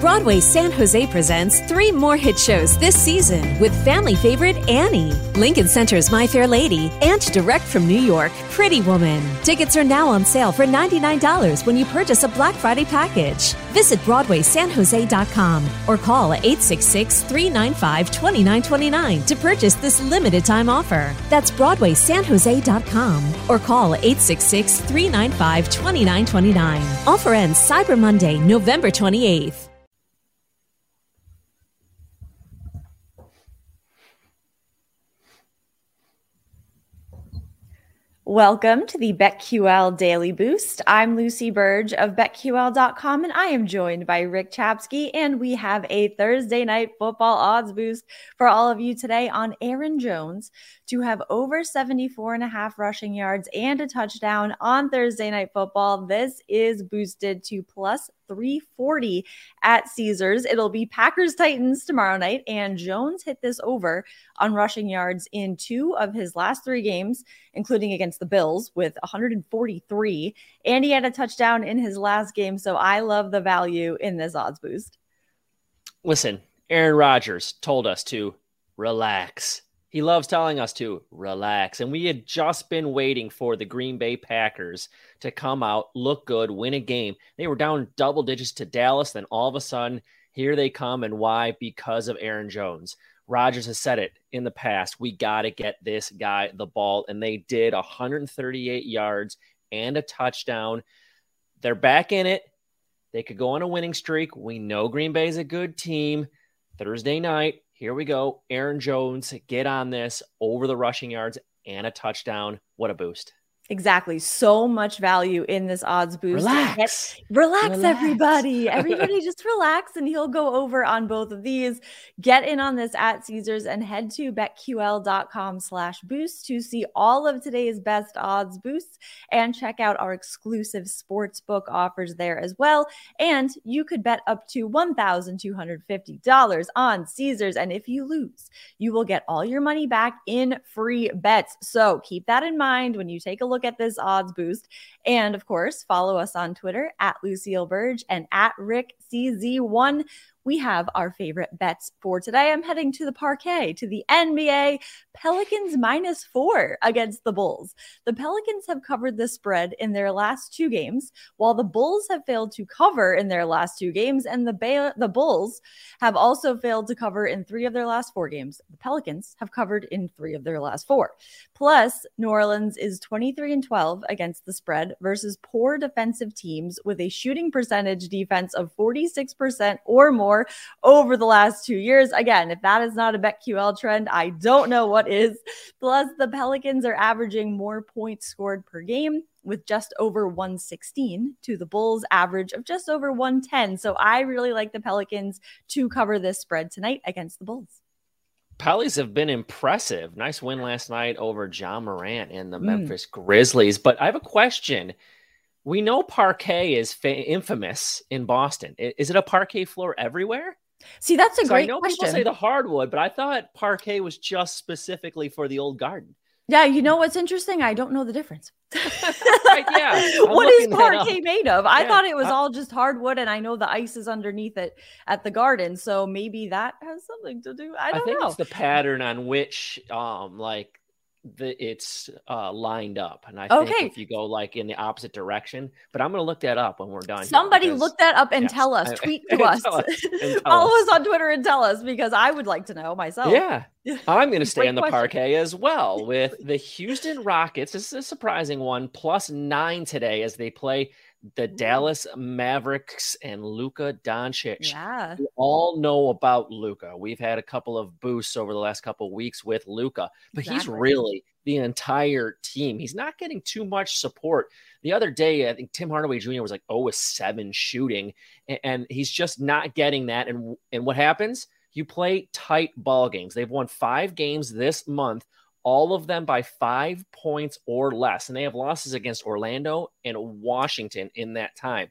Broadway San Jose presents three more hit shows this season with family favorite Annie, Lincoln Center's My Fair Lady, and direct from New York, Pretty Woman. Tickets are now on sale for $99 when you purchase a Black Friday package. Visit BroadwaySanJose.com or call 866 395 2929 to purchase this limited time offer. That's BroadwaySanJose.com or call 866 395 2929. Offer ends Cyber Monday, November 28th. Welcome to the BetQL Daily Boost. I'm Lucy Burdge of BetQL.com, and I am joined by Rick Chapsky. And we have a Thursday night football odds boost for all of you today on Aaron Jones to have over 74 and a half rushing yards and a touchdown on Thursday night football. This is boosted to plus 340 at Caesars. It'll be Packers Titans tomorrow night, and Jones hit this over on rushing yards in two of his last three games, including against the Bills with 143. And he had a touchdown in his last game. So I love the value in this odds boost. Listen, Aaron Rodgers told us to relax. He loves telling us to relax. And we had just been waiting for the Green Bay Packers to come out, look good, win a game. They were down double digits to Dallas. Then all of a sudden, here they come. And why? Because of Aaron Jones. Rodgers has said it in the past. We got to get this guy the ball. And they did 138 yards and a touchdown. They're back in it. They could go on a winning streak. We know Green Bay is a good team. Thursday night, here we go. Aaron Jones, get on this over the rushing yards and a touchdown. What a boost. Exactly. So much value in this odds boost. Relax. Get, relax, relax, everybody. Everybody just relax and he'll go over on both of these. Get in on this at Caesars and head to betql.com slash boost to see all of today's best odds boosts and check out our exclusive sports book offers there as well. And you could bet up to $1,250 on Caesars. And if you lose, you will get all your money back in free bets. So keep that in mind when you take a look look at this odds boost. And of course, follow us on Twitter at Lucille Burge and at Rick CZ1 we have our favorite bets for today. I'm heading to the parquet to the NBA Pelicans minus four against the Bulls. The Pelicans have covered the spread in their last two games, while the Bulls have failed to cover in their last two games, and the ba- the Bulls have also failed to cover in three of their last four games. The Pelicans have covered in three of their last four. Plus, New Orleans is 23 and 12 against the spread versus poor defensive teams with a shooting percentage defense of 46% or more more over the last two years. Again, if that is not a BetQL trend, I don't know what is. Plus, the Pelicans are averaging more points scored per game with just over 116 to the Bulls average of just over 110. So I really like the Pelicans to cover this spread tonight against the Bulls. Pellies have been impressive. Nice win last night over Ja Morant and the mm. Memphis Grizzlies. But I have a question we know parquet is fa- infamous in Boston. Is it a parquet floor everywhere? See, that's a so great I know question. people say the hardwood, but I thought parquet was just specifically for the old garden. Yeah, you know what's interesting? I don't know the difference. right, yeah. what is parquet made of? I yeah. thought it was all just hardwood, and I know the ice is underneath it at the garden, so maybe that has something to do. I don't I think know. It's the pattern on which, um, like the, it's uh, lined up. And I think if you go like in the opposite direction, but I'm going to look that up when we're done. Somebody because, look that up and yes, tell us, tweet to us, us follow us. us. on Twitter and tell us because I would like to know myself. Yeah. I'm going to stay on the question. parquet as well with the Houston Rockets. This is a surprising one, plus nine today as they play the mm-hmm. Dallas Mavericks and Luka Doncic. Yeah. We all know about Luka. We've had a couple of boosts over the last couple of weeks with Luka, but exactly. he's really the entire team. He's not getting too much support. The other day, I think Tim Hardaway Jr. was like 0 7 shooting, and, and he's just not getting that. And, and what happens? You play tight ball games. They've won five games this month, all of them by five points or less. And they have losses against Orlando and Washington in that time.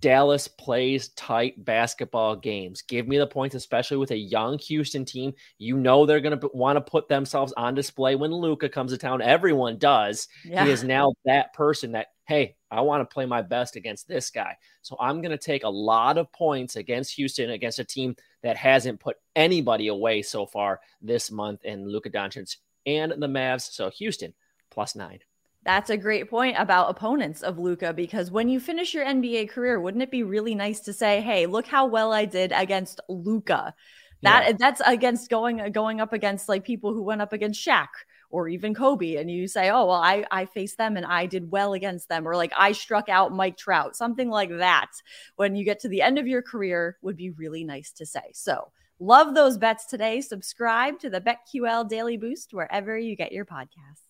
Dallas plays tight basketball games. Give me the points, especially with a young Houston team. You know they're going to want to put themselves on display when Luka comes to town. Everyone does. Yeah. He is now that person that, hey, I want to play my best against this guy. So I'm going to take a lot of points against Houston, against a team that hasn't put anybody away so far this month in Luka Doncic and the Mavs. So Houston plus nine. That's a great point about opponents of Luka because when you finish your NBA career, wouldn't it be really nice to say, "Hey, look how well I did against Luka." That yeah. that's against going going up against like people who went up against Shaq or even Kobe, and you say, "Oh, well, I I faced them and I did well against them," or like I struck out Mike Trout, something like that. When you get to the end of your career, would be really nice to say. So. Love those bets today. Subscribe to the BetQL Daily Boost wherever you get your podcasts.